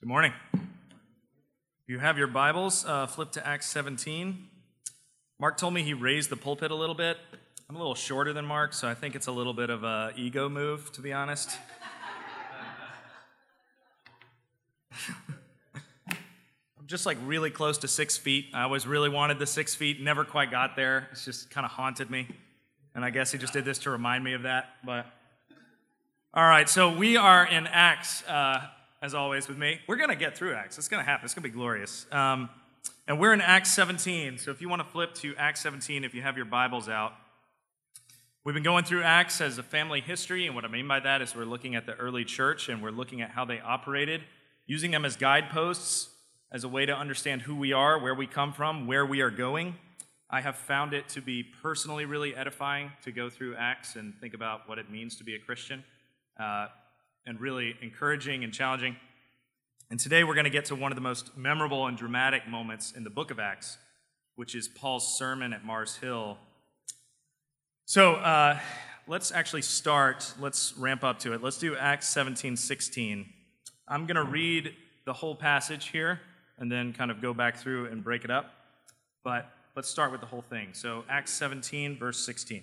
Good morning. If you have your Bibles, uh, flip to Acts 17. Mark told me he raised the pulpit a little bit. I'm a little shorter than Mark, so I think it's a little bit of a ego move, to be honest. I'm just like really close to six feet. I always really wanted the six feet, never quite got there. It's just kind of haunted me. And I guess he just did this to remind me of that. But all right, so we are in Acts. Uh, as always, with me. We're going to get through Acts. It's going to happen. It's going to be glorious. Um, and we're in Acts 17. So if you want to flip to Acts 17, if you have your Bibles out, we've been going through Acts as a family history. And what I mean by that is we're looking at the early church and we're looking at how they operated, using them as guideposts, as a way to understand who we are, where we come from, where we are going. I have found it to be personally really edifying to go through Acts and think about what it means to be a Christian. Uh, and really encouraging and challenging. And today we're going to get to one of the most memorable and dramatic moments in the book of Acts, which is Paul's sermon at Mars Hill. So uh, let's actually start, let's ramp up to it. Let's do Acts 17 16. I'm going to read the whole passage here and then kind of go back through and break it up. But let's start with the whole thing. So, Acts 17, verse 16.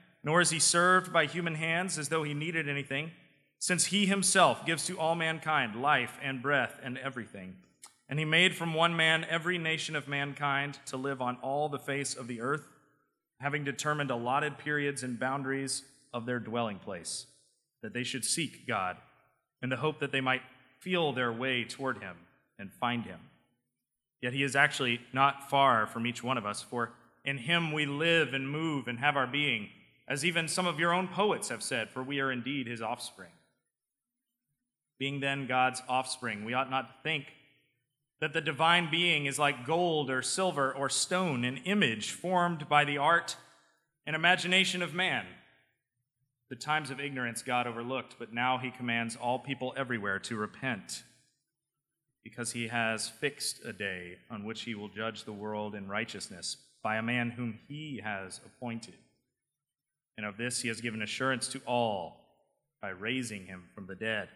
nor is he served by human hands as though he needed anything, since he himself gives to all mankind life and breath and everything. And he made from one man every nation of mankind to live on all the face of the earth, having determined allotted periods and boundaries of their dwelling place, that they should seek God, in the hope that they might feel their way toward him and find him. Yet he is actually not far from each one of us, for in him we live and move and have our being as even some of your own poets have said, for we are indeed his offspring. Being then God's offspring, we ought not to think that the divine being is like gold or silver or stone, an image formed by the art and imagination of man. The times of ignorance God overlooked, but now he commands all people everywhere to repent, because he has fixed a day on which he will judge the world in righteousness by a man whom he has appointed. And of this he has given assurance to all by raising him from the dead.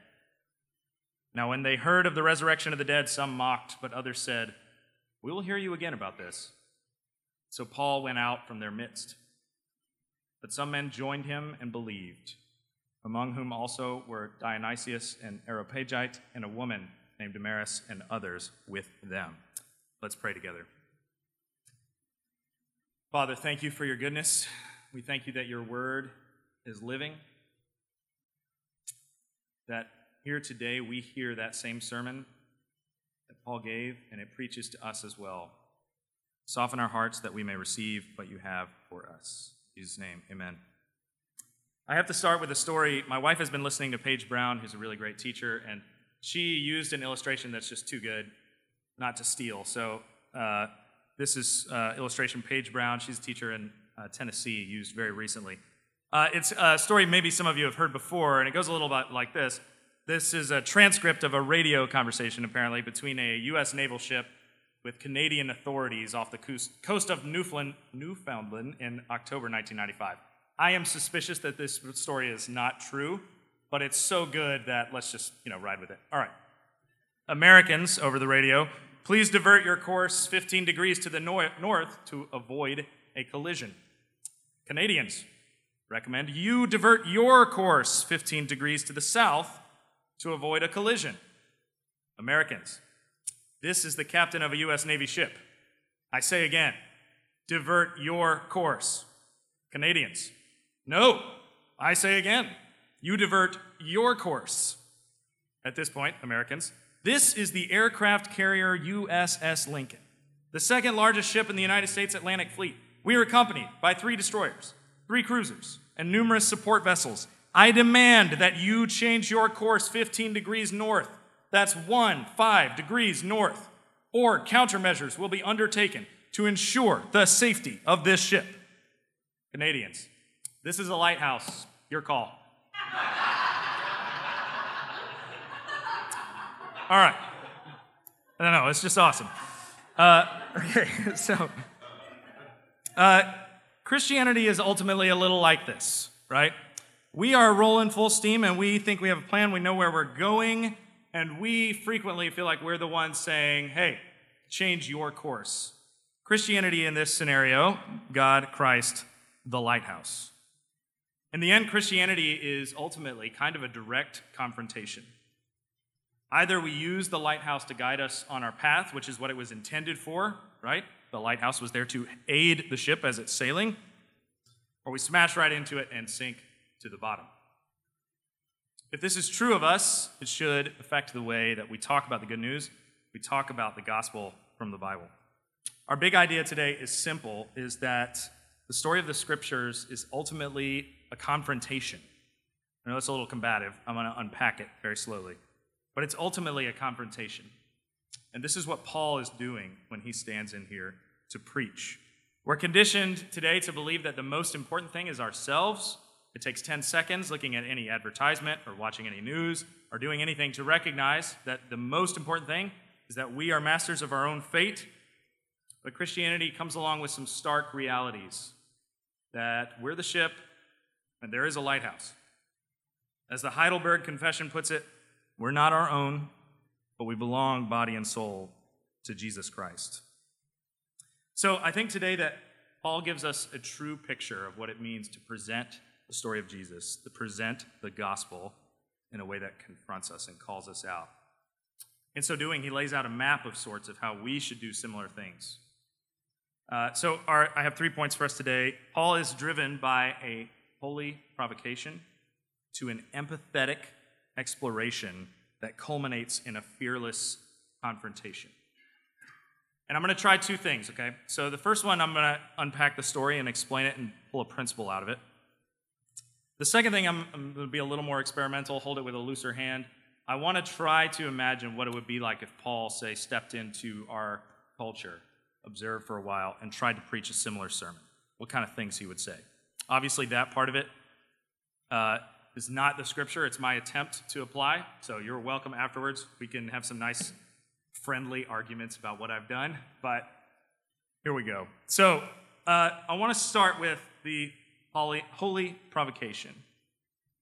Now, when they heard of the resurrection of the dead, some mocked, but others said, We will hear you again about this. So Paul went out from their midst. But some men joined him and believed, among whom also were Dionysius and Areopagite, and a woman named Damaris, and others with them. Let's pray together. Father, thank you for your goodness. We thank you that your word is living, that here today we hear that same sermon that Paul gave, and it preaches to us as well. Soften our hearts that we may receive what you have for us. In Jesus' name, amen. I have to start with a story. My wife has been listening to Paige Brown, who's a really great teacher, and she used an illustration that's just too good not to steal. So, uh, this is uh, illustration Paige Brown. She's a teacher in uh, Tennessee used very recently. Uh, it's a story maybe some of you have heard before, and it goes a little bit like this. This is a transcript of a radio conversation, apparently, between a U.S. naval ship with Canadian authorities off the coast of Newfoundland, Newfoundland in October 1995. I am suspicious that this story is not true, but it's so good that let's just, you know, ride with it. All right. Americans over the radio, please divert your course 15 degrees to the nor- north to avoid a collision. Canadians, recommend you divert your course 15 degrees to the south to avoid a collision. Americans, this is the captain of a U.S. Navy ship. I say again, divert your course. Canadians, no, I say again, you divert your course. At this point, Americans, this is the aircraft carrier USS Lincoln, the second largest ship in the United States Atlantic Fleet. We are accompanied by three destroyers, three cruisers, and numerous support vessels. I demand that you change your course 15 degrees north. That's one, five degrees north. Or countermeasures will be undertaken to ensure the safety of this ship. Canadians, this is a lighthouse. Your call. All right. I don't know. It's just awesome. Uh, okay, so uh, Christianity is ultimately a little like this, right? We are rolling full steam and we think we have a plan, we know where we're going, and we frequently feel like we're the ones saying, hey, change your course. Christianity in this scenario, God, Christ, the lighthouse. In the end, Christianity is ultimately kind of a direct confrontation. Either we use the lighthouse to guide us on our path, which is what it was intended for, right? The lighthouse was there to aid the ship as it's sailing, or we smash right into it and sink to the bottom. If this is true of us, it should affect the way that we talk about the good news, we talk about the gospel from the Bible. Our big idea today is simple is that the story of the scriptures is ultimately a confrontation. I know it's a little combative. I'm going to unpack it very slowly. But it's ultimately a confrontation. And this is what Paul is doing when he stands in here to preach. We're conditioned today to believe that the most important thing is ourselves. It takes 10 seconds looking at any advertisement or watching any news or doing anything to recognize that the most important thing is that we are masters of our own fate. But Christianity comes along with some stark realities that we're the ship and there is a lighthouse. As the Heidelberg Confession puts it, we're not our own, but we belong body and soul to Jesus Christ. So I think today that Paul gives us a true picture of what it means to present the story of Jesus, to present the gospel in a way that confronts us and calls us out. In so doing, he lays out a map of sorts of how we should do similar things. Uh, so, our, I have three points for us today. Paul is driven by a holy provocation to an empathetic exploration that culminates in a fearless confrontation. And I'm going to try two things, okay? So the first one, I'm going to unpack the story and explain it and pull a principle out of it. The second thing, I'm, I'm going to be a little more experimental, hold it with a looser hand. I want to try to imagine what it would be like if Paul, say, stepped into our culture, observed for a while, and tried to preach a similar sermon. What kind of things he would say. Obviously, that part of it uh, is not the scripture, it's my attempt to apply. So you're welcome afterwards. We can have some nice friendly arguments about what I've done, but here we go. So uh, I want to start with the holy, holy provocation.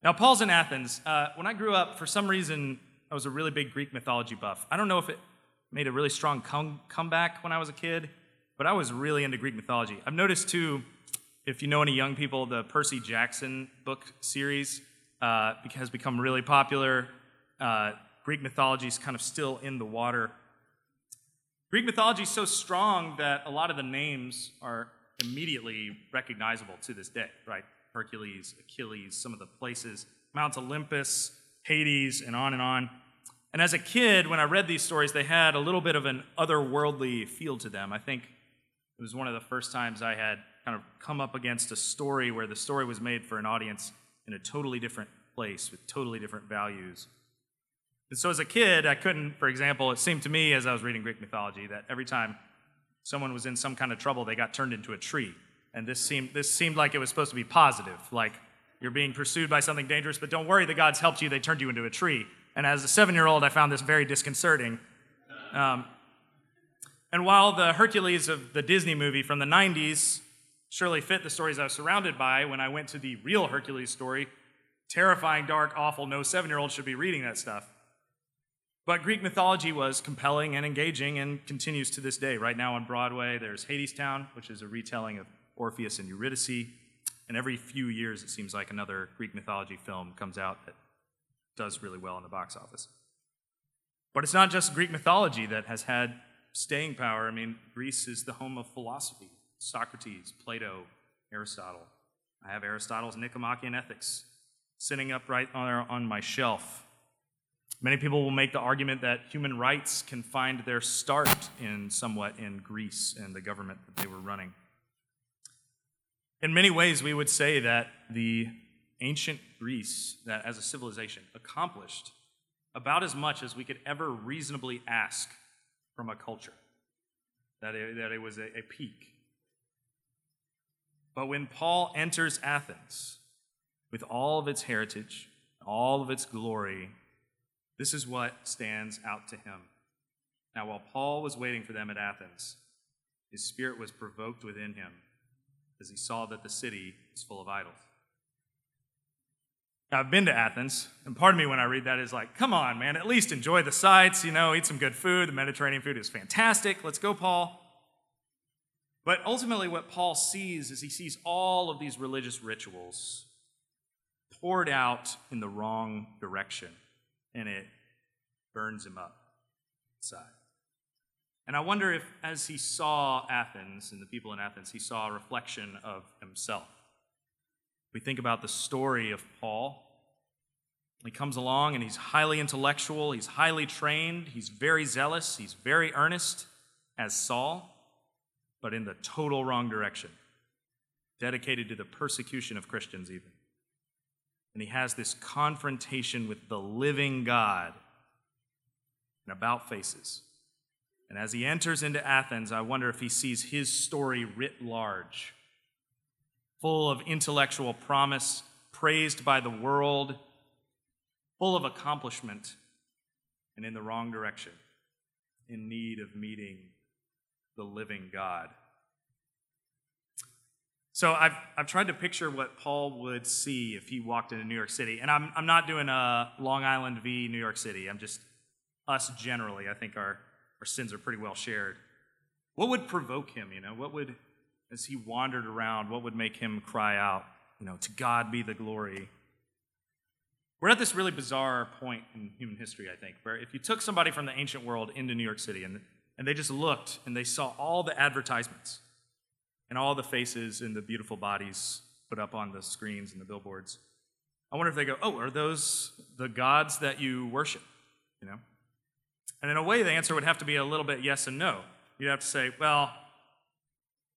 Now, Paul's in Athens. Uh, when I grew up, for some reason, I was a really big Greek mythology buff. I don't know if it made a really strong com- comeback when I was a kid, but I was really into Greek mythology. I've noticed too, if you know any young people, the Percy Jackson book series uh, has become really popular. Uh, Greek mythology is kind of still in the water. Greek mythology is so strong that a lot of the names are immediately recognizable to this day, right? Hercules, Achilles, some of the places, Mount Olympus, Hades, and on and on. And as a kid, when I read these stories, they had a little bit of an otherworldly feel to them. I think it was one of the first times I had kind of come up against a story where the story was made for an audience in a totally different place with totally different values and so as a kid, I couldn't, for example, it seemed to me as I was reading Greek mythology that every time someone was in some kind of trouble, they got turned into a tree. And this seemed, this seemed like it was supposed to be positive, like you're being pursued by something dangerous, but don't worry, the gods helped you, they turned you into a tree. And as a seven year old, I found this very disconcerting. Um, And while the Hercules of the Disney movie from the 90s surely fit the stories I was surrounded by when I went to the real Hercules story, terrifying, dark, awful, no seven year old should be reading that stuff. But Greek mythology was compelling and engaging and continues to this day. Right now on Broadway, there's Hadestown, which is a retelling of Orpheus and Eurydice. And every few years, it seems like another Greek mythology film comes out that does really well in the box office. But it's not just Greek mythology that has had staying power. I mean, Greece is the home of philosophy Socrates, Plato, Aristotle. I have Aristotle's Nicomachean Ethics sitting up right on, on my shelf. Many people will make the argument that human rights can find their start in somewhat in Greece and the government that they were running. In many ways, we would say that the ancient Greece, that as a civilization, accomplished about as much as we could ever reasonably ask from a culture, that it, that it was a, a peak. But when Paul enters Athens with all of its heritage, all of its glory, this is what stands out to him. Now, while Paul was waiting for them at Athens, his spirit was provoked within him as he saw that the city was full of idols. Now, I've been to Athens, and part of me when I read that is like, come on, man, at least enjoy the sights, you know, eat some good food. The Mediterranean food is fantastic. Let's go, Paul. But ultimately, what Paul sees is he sees all of these religious rituals poured out in the wrong direction and it burns him up inside. And I wonder if, as he saw Athens and the people in Athens, he saw a reflection of himself. We think about the story of Paul. He comes along and he's highly intellectual, he's highly trained, he's very zealous, he's very earnest as Saul, but in the total wrong direction, dedicated to the persecution of Christians, even and he has this confrontation with the living God and about faces. And as he enters into Athens, I wonder if he sees his story writ large, full of intellectual promise, praised by the world, full of accomplishment, and in the wrong direction, in need of meeting the living God. So I've, I've tried to picture what Paul would see if he walked into New York City. And I'm, I'm not doing a Long Island v. New York City. I'm just us generally. I think our, our sins are pretty well shared. What would provoke him, you know? What would, as he wandered around, what would make him cry out, you know, to God be the glory? We're at this really bizarre point in human history, I think, where if you took somebody from the ancient world into New York City and, and they just looked and they saw all the advertisements, and all the faces and the beautiful bodies put up on the screens and the billboards. I wonder if they go, oh, are those the gods that you worship? You know? And in a way, the answer would have to be a little bit yes and no. You'd have to say, well,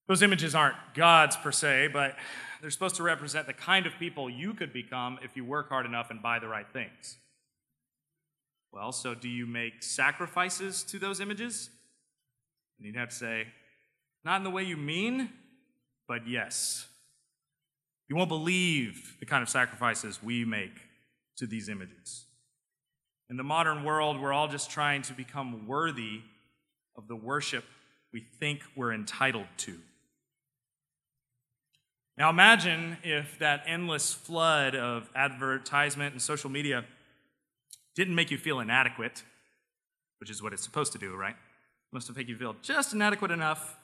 those images aren't gods per se, but they're supposed to represent the kind of people you could become if you work hard enough and buy the right things. Well, so do you make sacrifices to those images? And you'd have to say, not in the way you mean, but yes. You won't believe the kind of sacrifices we make to these images. In the modern world, we're all just trying to become worthy of the worship we think we're entitled to. Now, imagine if that endless flood of advertisement and social media didn't make you feel inadequate, which is what it's supposed to do, right? It must have made you feel just inadequate enough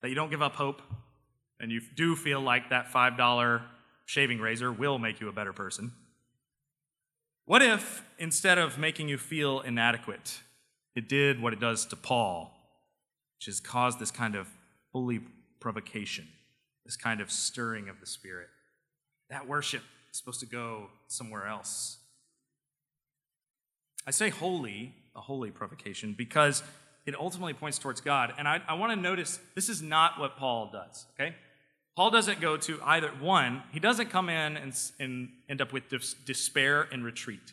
that you don't give up hope, and you do feel like that $5 shaving razor will make you a better person. What if, instead of making you feel inadequate, it did what it does to Paul, which has caused this kind of holy provocation, this kind of stirring of the Spirit? That worship is supposed to go somewhere else. I say holy, a holy provocation, because it ultimately points towards God. And I, I want to notice this is not what Paul does, okay? Paul doesn't go to either one, he doesn't come in and, and end up with dis- despair and retreat.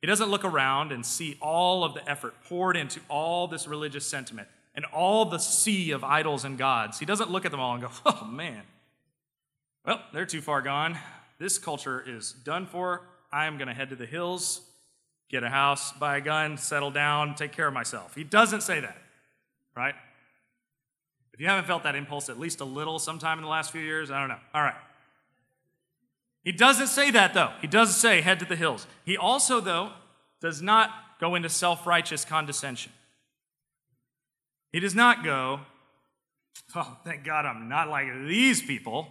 He doesn't look around and see all of the effort poured into all this religious sentiment and all the sea of idols and gods. He doesn't look at them all and go, oh man, well, they're too far gone. This culture is done for. I am going to head to the hills get a house, buy a gun, settle down, take care of myself. He doesn't say that. right? If you haven't felt that impulse at least a little sometime in the last few years, I don't know. All right. He doesn't say that, though. He does say head to the hills. He also, though, does not go into self righteous condescension. He does not go, oh, thank God I'm not like these people.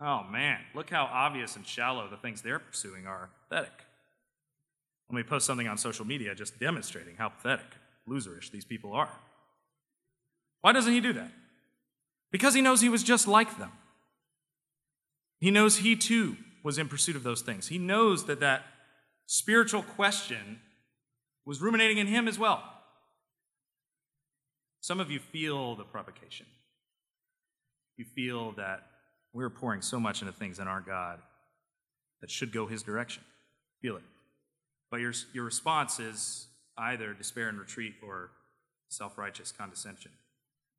Oh, man, look how obvious and shallow the things they're pursuing are pathetic. Let me post something on social media just demonstrating how pathetic, loserish these people are. Why doesn't he do that? Because he knows he was just like them. He knows he too was in pursuit of those things. He knows that that spiritual question was ruminating in him as well. Some of you feel the provocation. You feel that we're pouring so much into things in our God that should go his direction. Feel it. But your, your response is either despair and retreat or self righteous condescension.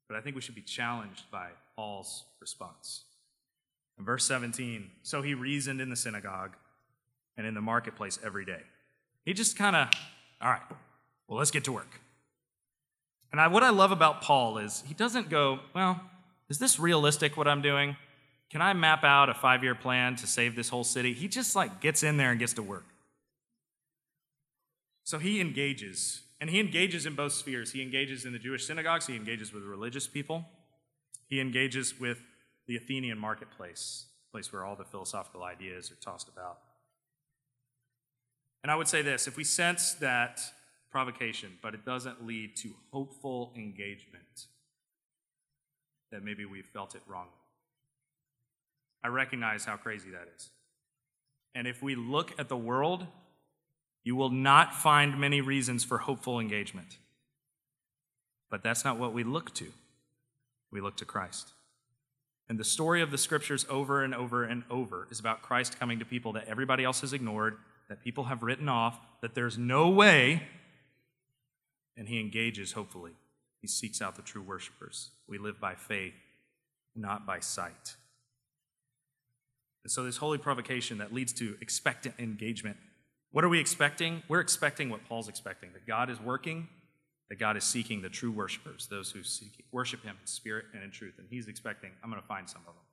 But I think we should be challenged by Paul's response. In verse 17, so he reasoned in the synagogue and in the marketplace every day. He just kind of, all right, well, let's get to work. And I, what I love about Paul is he doesn't go, well, is this realistic what I'm doing? Can I map out a five year plan to save this whole city? He just like gets in there and gets to work. So he engages, and he engages in both spheres. He engages in the Jewish synagogues, he engages with religious people, he engages with the Athenian marketplace, place where all the philosophical ideas are tossed about. And I would say this if we sense that provocation, but it doesn't lead to hopeful engagement, then maybe we felt it wrong. I recognize how crazy that is. And if we look at the world, you will not find many reasons for hopeful engagement. But that's not what we look to. We look to Christ. And the story of the scriptures over and over and over is about Christ coming to people that everybody else has ignored, that people have written off, that there's no way. And he engages, hopefully. He seeks out the true worshipers. We live by faith, not by sight. And so, this holy provocation that leads to expectant engagement. What are we expecting? We're expecting what Paul's expecting that God is working, that God is seeking the true worshipers, those who seek, worship Him in spirit and in truth. And He's expecting, I'm going to find some of them,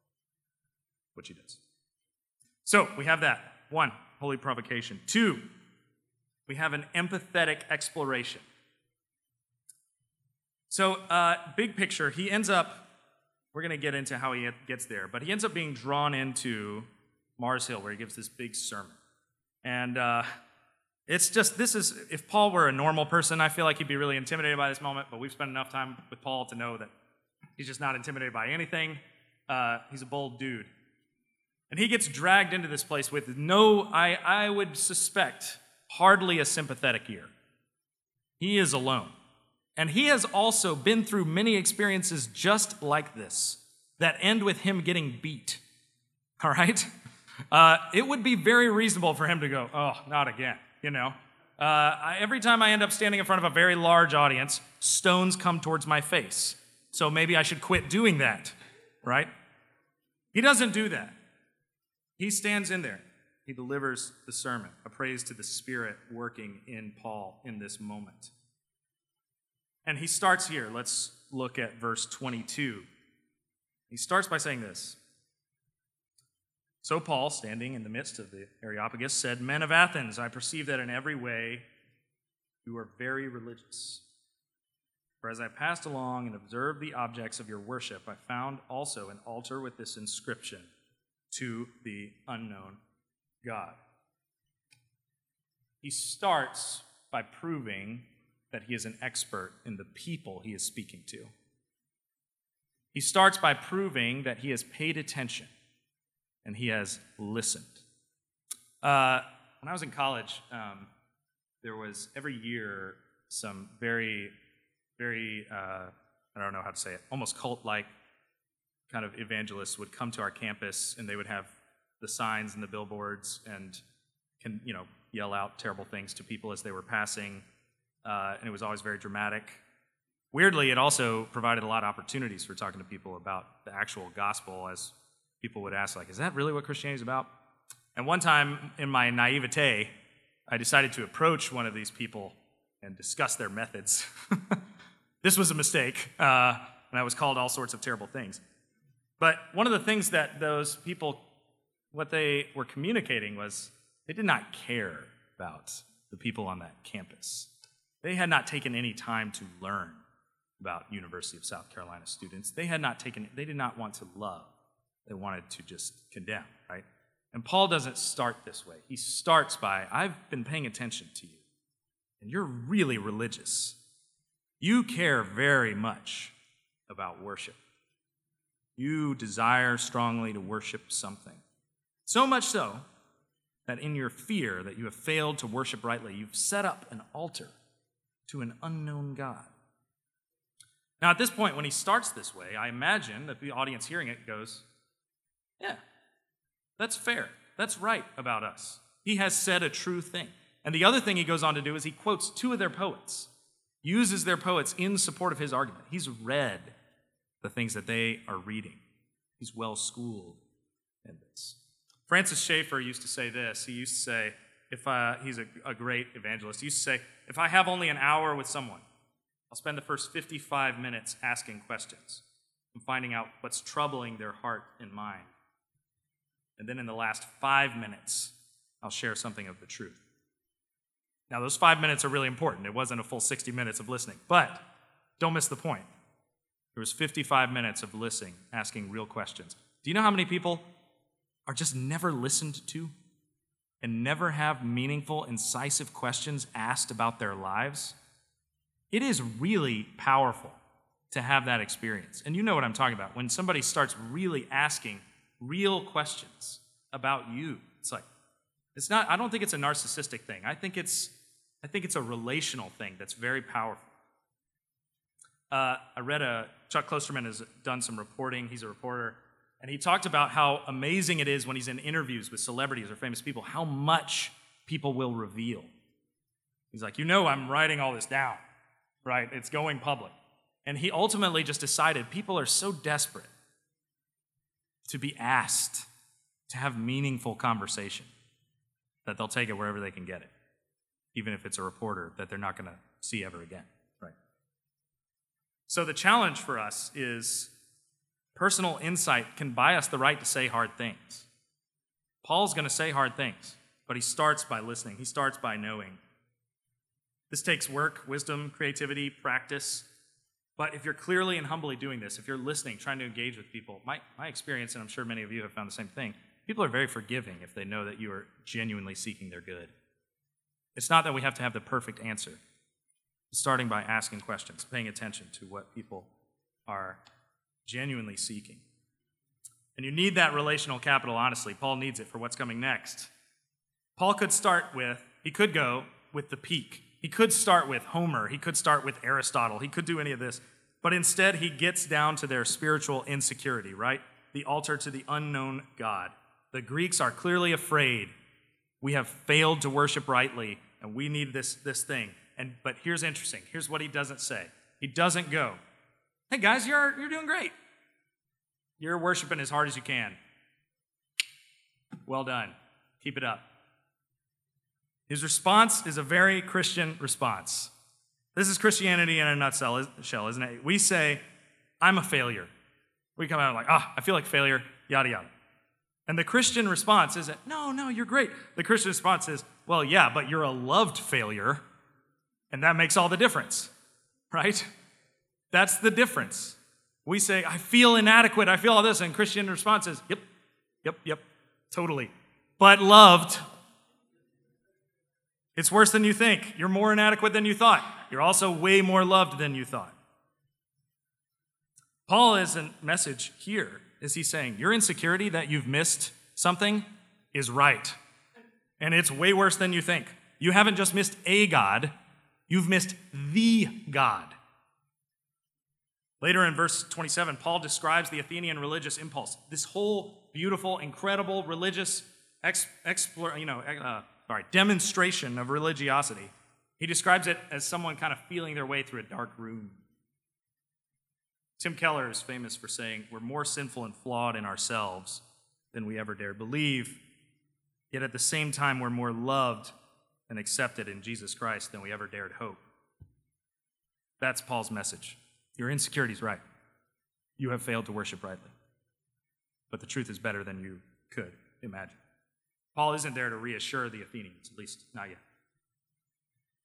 which He does. So, we have that. One, holy provocation. Two, we have an empathetic exploration. So, uh, big picture, he ends up we're going to get into how he gets there. But he ends up being drawn into Mars Hill, where he gives this big sermon. And uh, it's just, this is, if Paul were a normal person, I feel like he'd be really intimidated by this moment. But we've spent enough time with Paul to know that he's just not intimidated by anything. Uh, he's a bold dude. And he gets dragged into this place with no, I, I would suspect, hardly a sympathetic ear. He is alone. And he has also been through many experiences just like this that end with him getting beat. All right? Uh, it would be very reasonable for him to go, oh, not again, you know? Uh, I, every time I end up standing in front of a very large audience, stones come towards my face. So maybe I should quit doing that, right? He doesn't do that. He stands in there. He delivers the sermon, a praise to the Spirit working in Paul in this moment. And he starts here. Let's look at verse 22. He starts by saying this. So Paul, standing in the midst of the Areopagus, said, Men of Athens, I perceive that in every way you are very religious. For as I passed along and observed the objects of your worship, I found also an altar with this inscription to the unknown God. He starts by proving that he is an expert in the people he is speaking to. He starts by proving that he has paid attention and he has listened. Uh, when I was in college, um, there was every year some very, very, uh, I don't know how to say it, almost cult like kind of evangelists would come to our campus and they would have the signs and the billboards and can, you know, yell out terrible things to people as they were passing uh, and it was always very dramatic. Weirdly, it also provided a lot of opportunities for talking to people about the actual gospel, as people would ask, like, is that really what Christianity is about? And one time, in my naivete, I decided to approach one of these people and discuss their methods. This was a mistake, uh, and I was called all sorts of terrible things. But one of the things that those people, what they were communicating was they did not care about the people on that campus. They had not taken any time to learn about University of South Carolina students. They had not taken, they did not want to love. They wanted to just condemn, right? And Paul doesn't start this way. He starts by, I've been paying attention to you, and you're really religious. You care very much about worship. You desire strongly to worship something. So much so that in your fear that you have failed to worship rightly, you've set up an altar to an unknown God. Now, at this point, when he starts this way, I imagine that the audience hearing it goes, Yeah, that's fair. That's right about us. He has said a true thing. And the other thing he goes on to do is he quotes two of their poets, uses their poets in support of his argument. He's read the things that they are reading, he's well schooled in this. Francis Schaeffer used to say this. He used to say, if he's a, a great evangelist, he used to say, if I have only an hour with someone, I'll spend the first 55 minutes asking questions and finding out what's troubling their heart and mind. And then in the last five minutes, I'll share something of the truth. Now, those five minutes are really important. It wasn't a full 60 minutes of listening, but don't miss the point. There was 55 minutes of listening, asking real questions. Do you know how many people are just never listened to and never have meaningful, incisive questions asked about their lives? It is really powerful to have that experience. And you know what I'm talking about. When somebody starts really asking real questions about you, it's like, it's not, I don't think it's a narcissistic thing. I think it's, I think it's a relational thing that's very powerful. Uh, I read a, Chuck Klosterman has done some reporting, he's a reporter, and he talked about how amazing it is when he's in interviews with celebrities or famous people, how much people will reveal. He's like, You know, I'm writing all this down right? It's going public. And he ultimately just decided people are so desperate to be asked to have meaningful conversation that they'll take it wherever they can get it, even if it's a reporter that they're not going to see ever again, right? So the challenge for us is personal insight can buy us the right to say hard things. Paul's going to say hard things, but he starts by listening. He starts by knowing this takes work, wisdom, creativity, practice. But if you're clearly and humbly doing this, if you're listening, trying to engage with people, my, my experience, and I'm sure many of you have found the same thing, people are very forgiving if they know that you are genuinely seeking their good. It's not that we have to have the perfect answer. It's starting by asking questions, paying attention to what people are genuinely seeking. And you need that relational capital, honestly. Paul needs it for what's coming next. Paul could start with, he could go with the peak. He could start with Homer, he could start with Aristotle, he could do any of this. But instead, he gets down to their spiritual insecurity, right? The altar to the unknown God. The Greeks are clearly afraid. We have failed to worship rightly, and we need this, this thing. And but here's interesting. Here's what he doesn't say. He doesn't go, Hey guys, you're you're doing great. You're worshiping as hard as you can. Well done. Keep it up. His response is a very Christian response. This is Christianity in a nutshell, isn't it? We say, I'm a failure. We come out like, ah, I feel like failure, yada, yada. And the Christian response is, no, no, you're great. The Christian response is, well, yeah, but you're a loved failure, and that makes all the difference, right? That's the difference. We say, I feel inadequate, I feel all this, and Christian response is, yep, yep, yep, totally. But loved, it's worse than you think. You're more inadequate than you thought. You're also way more loved than you thought. Paul is a message here is he saying your insecurity that you've missed something is right. And it's way worse than you think. You haven't just missed a God, you've missed the God. Later in verse 27, Paul describes the Athenian religious impulse. This whole beautiful, incredible religious explore, you know, uh, sorry, demonstration of religiosity. He describes it as someone kind of feeling their way through a dark room. Tim Keller is famous for saying, We're more sinful and flawed in ourselves than we ever dared believe, yet at the same time, we're more loved and accepted in Jesus Christ than we ever dared hope. That's Paul's message. Your insecurity is right. You have failed to worship rightly. But the truth is better than you could imagine. Paul isn't there to reassure the Athenians, at least not yet.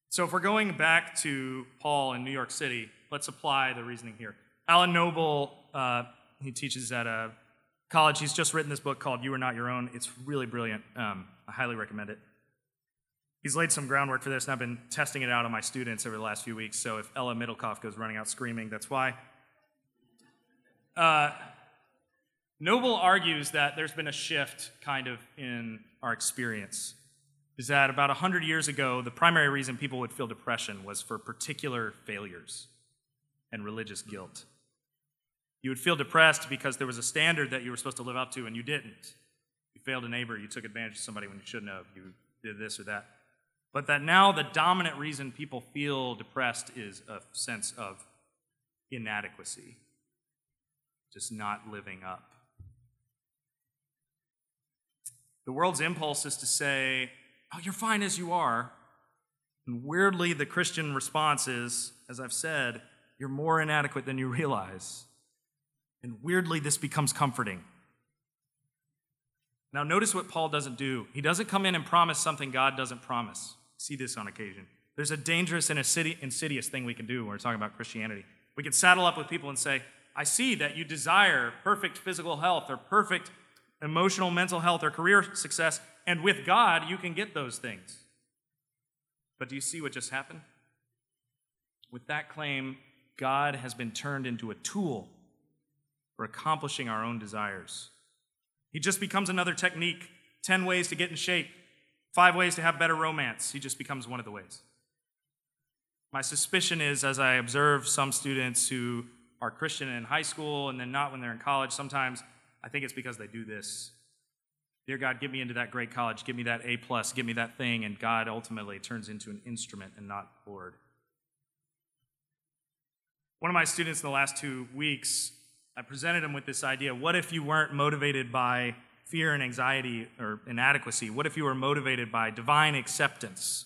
So if we're going back to Paul in New York City, let's apply the reasoning here. Alan Noble, uh, he teaches at a college. He's just written this book called You Are Not Your Own. It's really brilliant. Um, I highly recommend it. He's laid some groundwork for this, and I've been testing it out on my students over the last few weeks. So if Ella Middlecoff goes running out screaming, that's why. Uh, Noble argues that there's been a shift kind of in our experience. Is that about 100 years ago, the primary reason people would feel depression was for particular failures and religious guilt. You would feel depressed because there was a standard that you were supposed to live up to and you didn't. You failed a neighbor, you took advantage of somebody when you shouldn't have, you did this or that. But that now the dominant reason people feel depressed is a sense of inadequacy, just not living up. The world's impulse is to say, Oh, you're fine as you are. And weirdly, the Christian response is, as I've said, you're more inadequate than you realize. And weirdly, this becomes comforting. Now, notice what Paul doesn't do. He doesn't come in and promise something God doesn't promise. See this on occasion. There's a dangerous and insidious thing we can do when we're talking about Christianity. We can saddle up with people and say, I see that you desire perfect physical health or perfect emotional, mental health, or career success, and with God, you can get those things. But do you see what just happened? With that claim, God has been turned into a tool for accomplishing our own desires. He just becomes another technique 10 ways to get in shape, five ways to have better romance. He just becomes one of the ways. My suspicion is, as I observe some students who are Christian in high school and then not when they're in college, sometimes I think it's because they do this. Dear God, get me into that great college, give me that A plus, give me that thing, and God ultimately turns into an instrument and not Lord. One of my students in the last two weeks, I presented him with this idea what if you weren't motivated by fear and anxiety or inadequacy? What if you were motivated by divine acceptance?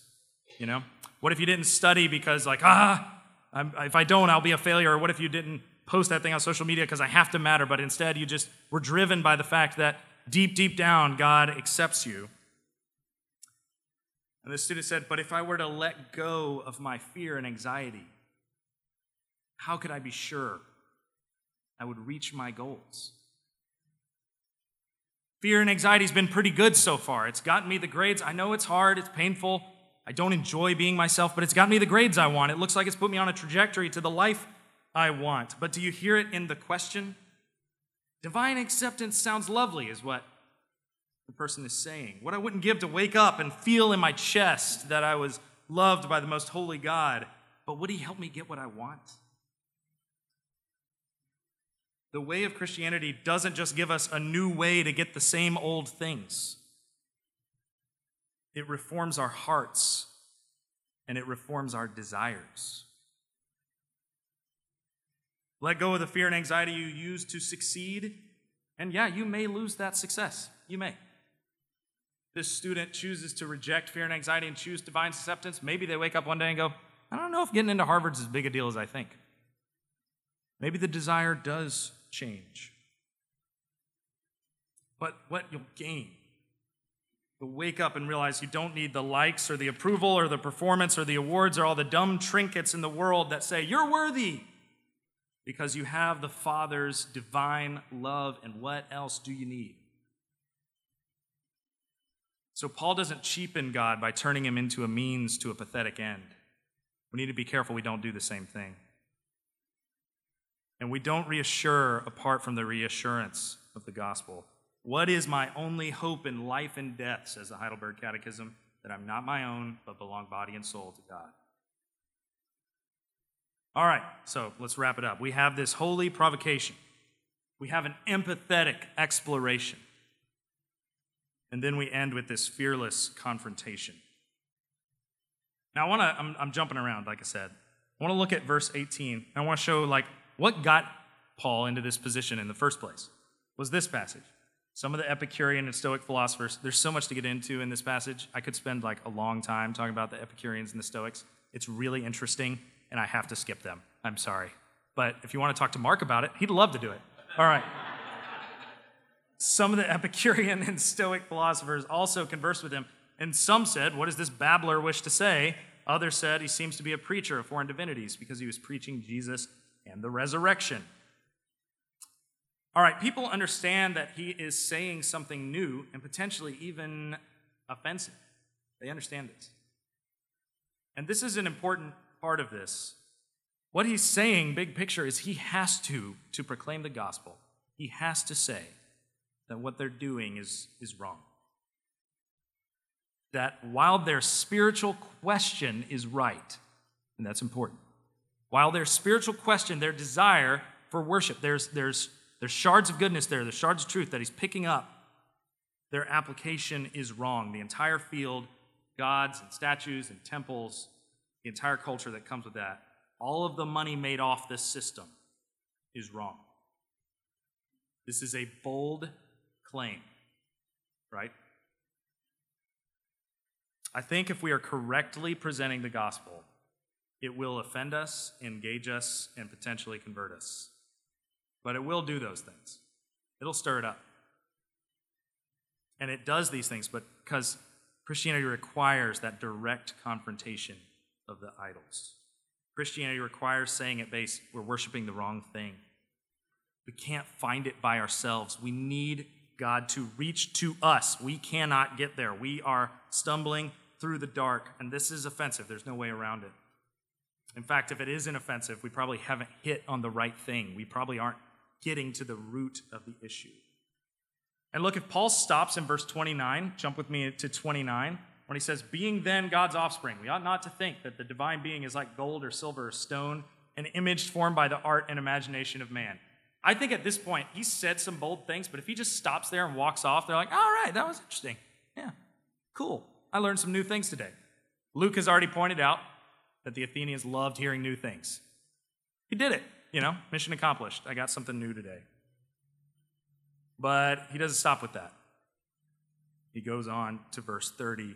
You know? What if you didn't study because, like, ah, I'm, if I don't, I'll be a failure? Or what if you didn't post that thing on social media because I have to matter, but instead you just were driven by the fact that deep, deep down, God accepts you. And the student said, But if I were to let go of my fear and anxiety, how could I be sure I would reach my goals? Fear and anxiety has been pretty good so far. It's gotten me the grades. I know it's hard, it's painful. I don't enjoy being myself, but it's gotten me the grades I want. It looks like it's put me on a trajectory to the life I want. But do you hear it in the question? Divine acceptance sounds lovely, is what the person is saying. What I wouldn't give to wake up and feel in my chest that I was loved by the most holy God. But would He help me get what I want? The way of Christianity doesn't just give us a new way to get the same old things, it reforms our hearts and it reforms our desires. Let go of the fear and anxiety you use to succeed. And yeah, you may lose that success. You may. This student chooses to reject fear and anxiety and choose divine acceptance. Maybe they wake up one day and go, I don't know if getting into Harvard's as big a deal as I think. Maybe the desire does change. But what you'll gain, you'll wake up and realize you don't need the likes or the approval or the performance or the awards or all the dumb trinkets in the world that say, You're worthy because you have the Father's divine love, and what else do you need? So, Paul doesn't cheapen God by turning him into a means to a pathetic end. We need to be careful we don't do the same thing. And we don't reassure apart from the reassurance of the gospel. What is my only hope in life and death, says the Heidelberg Catechism? That I'm not my own, but belong body and soul to God. All right, so let's wrap it up. We have this holy provocation, we have an empathetic exploration, and then we end with this fearless confrontation. Now, I want to, I'm, I'm jumping around, like I said. I want to look at verse 18. I want to show, like, what got Paul into this position in the first place was this passage. Some of the Epicurean and Stoic philosophers, there's so much to get into in this passage. I could spend like a long time talking about the Epicureans and the Stoics. It's really interesting and I have to skip them. I'm sorry. But if you want to talk to Mark about it, he'd love to do it. All right. Some of the Epicurean and Stoic philosophers also conversed with him, and some said, What does this babbler wish to say? Others said, He seems to be a preacher of foreign divinities because he was preaching Jesus and the resurrection. All right, people understand that he is saying something new and potentially even offensive. They understand this. And this is an important part of this. What he's saying, big picture, is he has to, to proclaim the gospel, he has to say that what they're doing is, is wrong. That while their spiritual question is right, and that's important, while their spiritual question, their desire for worship, there's, there's, there's shards of goodness there, there's shards of truth that he's picking up, their application is wrong. The entire field, gods and statues and temples, the entire culture that comes with that, all of the money made off this system is wrong. This is a bold claim, right? I think if we are correctly presenting the gospel, it will offend us, engage us, and potentially convert us. But it will do those things. It'll stir it up. And it does these things, because Christianity requires that direct confrontation of the idols. Christianity requires saying at base, we're worshiping the wrong thing. We can't find it by ourselves. We need God to reach to us. We cannot get there. We are stumbling through the dark, and this is offensive. There's no way around it. In fact, if it is inoffensive, we probably haven't hit on the right thing. We probably aren't getting to the root of the issue. And look, if Paul stops in verse 29, jump with me to 29, when he says, Being then God's offspring, we ought not to think that the divine being is like gold or silver or stone, an image formed by the art and imagination of man. I think at this point, he said some bold things, but if he just stops there and walks off, they're like, all right, that was interesting. Yeah, cool. I learned some new things today. Luke has already pointed out that the Athenians loved hearing new things. He did it, you know, mission accomplished. I got something new today. But he doesn't stop with that. He goes on to verse 30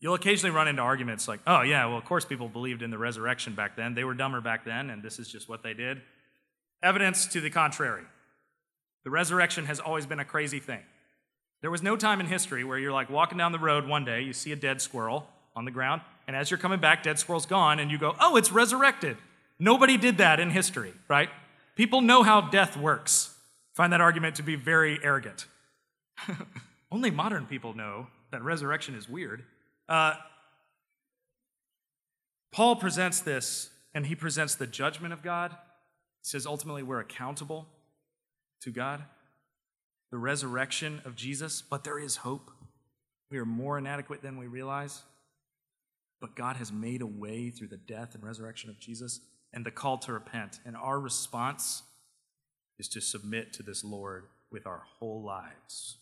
You'll occasionally run into arguments like, oh, yeah, well, of course people believed in the resurrection back then. They were dumber back then, and this is just what they did. Evidence to the contrary. The resurrection has always been a crazy thing. There was no time in history where you're like walking down the road one day, you see a dead squirrel on the ground, and as you're coming back, dead squirrel's gone, and you go, oh, it's resurrected. Nobody did that in history, right? People know how death works. Find that argument to be very arrogant. Only modern people know that resurrection is weird. Uh, Paul presents this, and he presents the judgment of God. He says ultimately we're accountable to God the resurrection of Jesus, but there is hope. We are more inadequate than we realize. But God has made a way through the death and resurrection of Jesus and the call to repent. And our response is to submit to this Lord with our whole lives.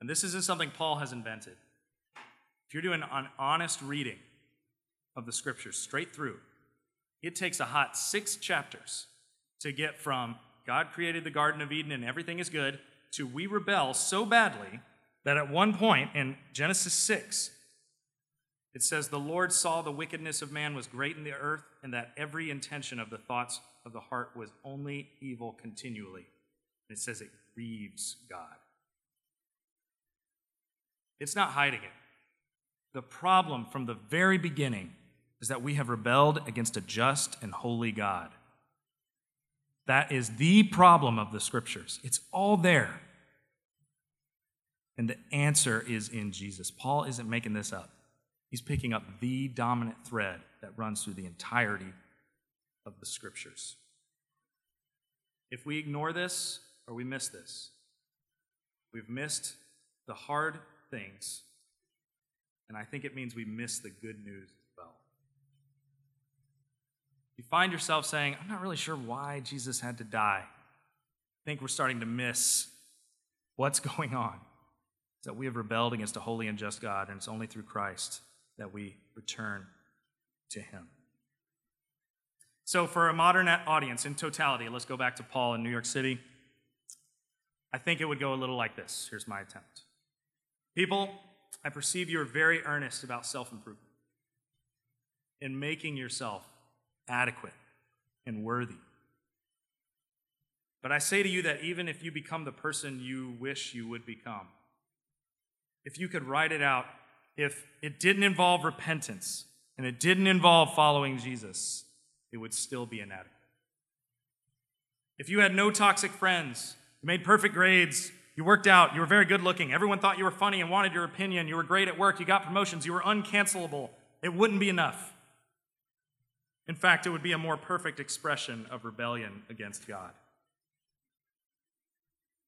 And this isn't something Paul has invented. If you're doing an honest reading of the scriptures straight through, it takes a hot six chapters to get from God created the Garden of Eden and everything is good, to we rebel so badly that at one point in Genesis 6, it says, The Lord saw the wickedness of man was great in the earth, and that every intention of the thoughts of the heart was only evil continually. And it says it grieves God. It's not hiding it. The problem from the very beginning is that we have rebelled against a just and holy God. That is the problem of the scriptures. It's all there. And the answer is in Jesus. Paul isn't making this up. He's picking up the dominant thread that runs through the entirety of the scriptures. If we ignore this or we miss this, we've missed the hard things, and I think it means we miss the good news as well. you find yourself saying, I'm not really sure why Jesus had to die. I think we're starting to miss what's going on. Is that we have rebelled against a holy and just God, and it's only through Christ that we return to Him. So, for a modern audience in totality, let's go back to Paul in New York City. I think it would go a little like this. Here's my attempt. People, I perceive you are very earnest about self improvement in making yourself adequate and worthy. But I say to you that even if you become the person you wish you would become, if you could write it out, if it didn't involve repentance and it didn't involve following Jesus, it would still be inadequate. If you had no toxic friends, you made perfect grades, you worked out, you were very good looking, everyone thought you were funny and wanted your opinion, you were great at work, you got promotions, you were uncancelable, it wouldn't be enough. In fact, it would be a more perfect expression of rebellion against God.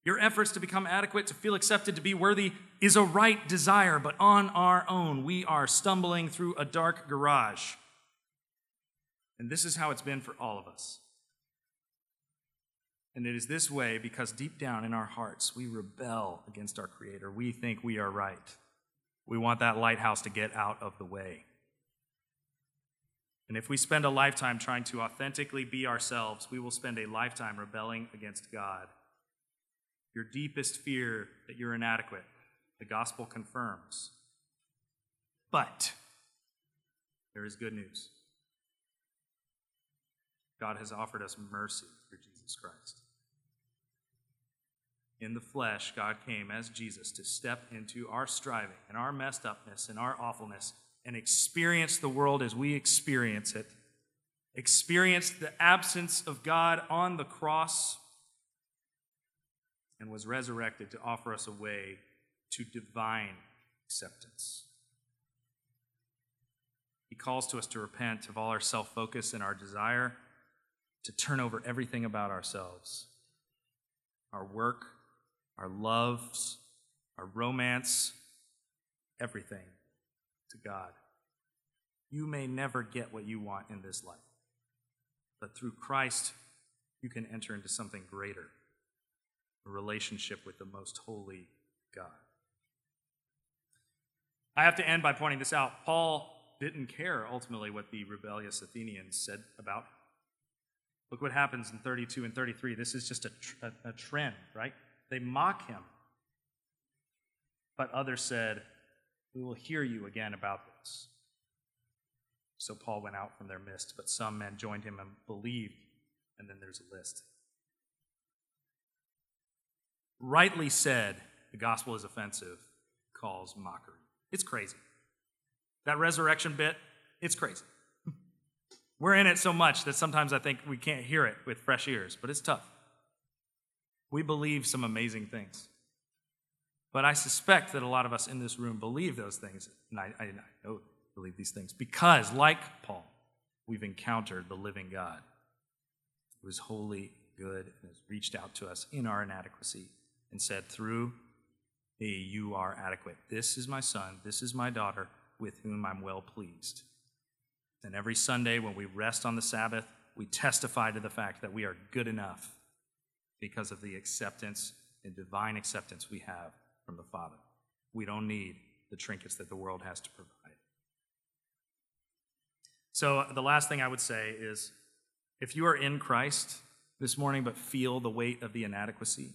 Your efforts to become adequate, to feel accepted, to be worthy is a right desire, but on our own, we are stumbling through a dark garage. And this is how it's been for all of us. And it is this way because deep down in our hearts, we rebel against our Creator. We think we are right. We want that lighthouse to get out of the way. And if we spend a lifetime trying to authentically be ourselves, we will spend a lifetime rebelling against God your deepest fear that you're inadequate, the gospel confirms. But there is good news. God has offered us mercy through Jesus Christ. In the flesh, God came as Jesus to step into our striving and our messed upness and our awfulness and experience the world as we experience it. Experience the absence of God on the cross and was resurrected to offer us a way to divine acceptance. He calls to us to repent of all our self focus and our desire to turn over everything about ourselves our work, our loves, our romance, everything to God. You may never get what you want in this life, but through Christ, you can enter into something greater a relationship with the most holy God. I have to end by pointing this out. Paul didn't care ultimately what the rebellious Athenians said about him. Look what happens in 32 and 33. This is just a, a, a trend, right? They mock him. But others said, We will hear you again about this. So Paul went out from their midst, but some men joined him and believed. And then there's a list rightly said, the gospel is offensive, calls mockery. It's crazy. That resurrection bit, it's crazy. We're in it so much that sometimes I think we can't hear it with fresh ears, but it's tough. We believe some amazing things. But I suspect that a lot of us in this room believe those things. And I, I, I know believe these things because, like Paul, we've encountered the living God who is holy, good, and has reached out to us in our inadequacy and said, Through me, you are adequate. This is my son, this is my daughter, with whom I'm well pleased. And every Sunday, when we rest on the Sabbath, we testify to the fact that we are good enough because of the acceptance and divine acceptance we have from the Father. We don't need the trinkets that the world has to provide. So, uh, the last thing I would say is if you are in Christ this morning but feel the weight of the inadequacy,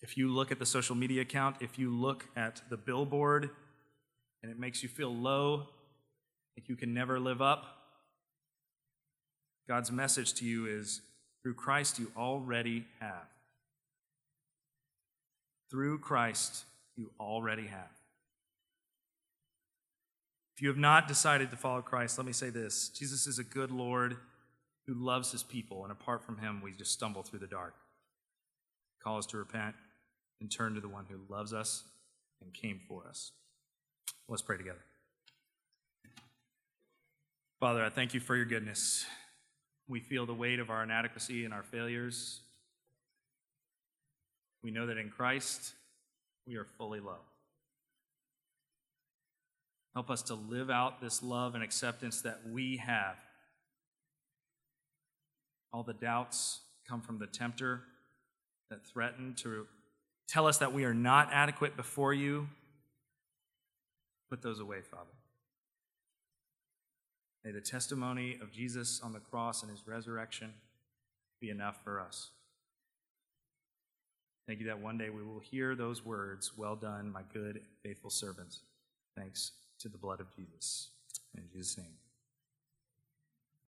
if you look at the social media account, if you look at the billboard and it makes you feel low, like you can never live up, God's message to you is through Christ you already have. Through Christ you already have. If you have not decided to follow Christ, let me say this Jesus is a good Lord who loves his people, and apart from him, we just stumble through the dark. Call us to repent and turn to the one who loves us and came for us. Let's pray together. Father, I thank you for your goodness. We feel the weight of our inadequacy and our failures. We know that in Christ we are fully loved. Help us to live out this love and acceptance that we have. All the doubts come from the tempter that threaten to tell us that we are not adequate before you, put those away, Father. May the testimony of Jesus on the cross and his resurrection be enough for us. Thank you that one day we will hear those words, Well done, my good and faithful servant. Thanks to the blood of Jesus. In Jesus' name.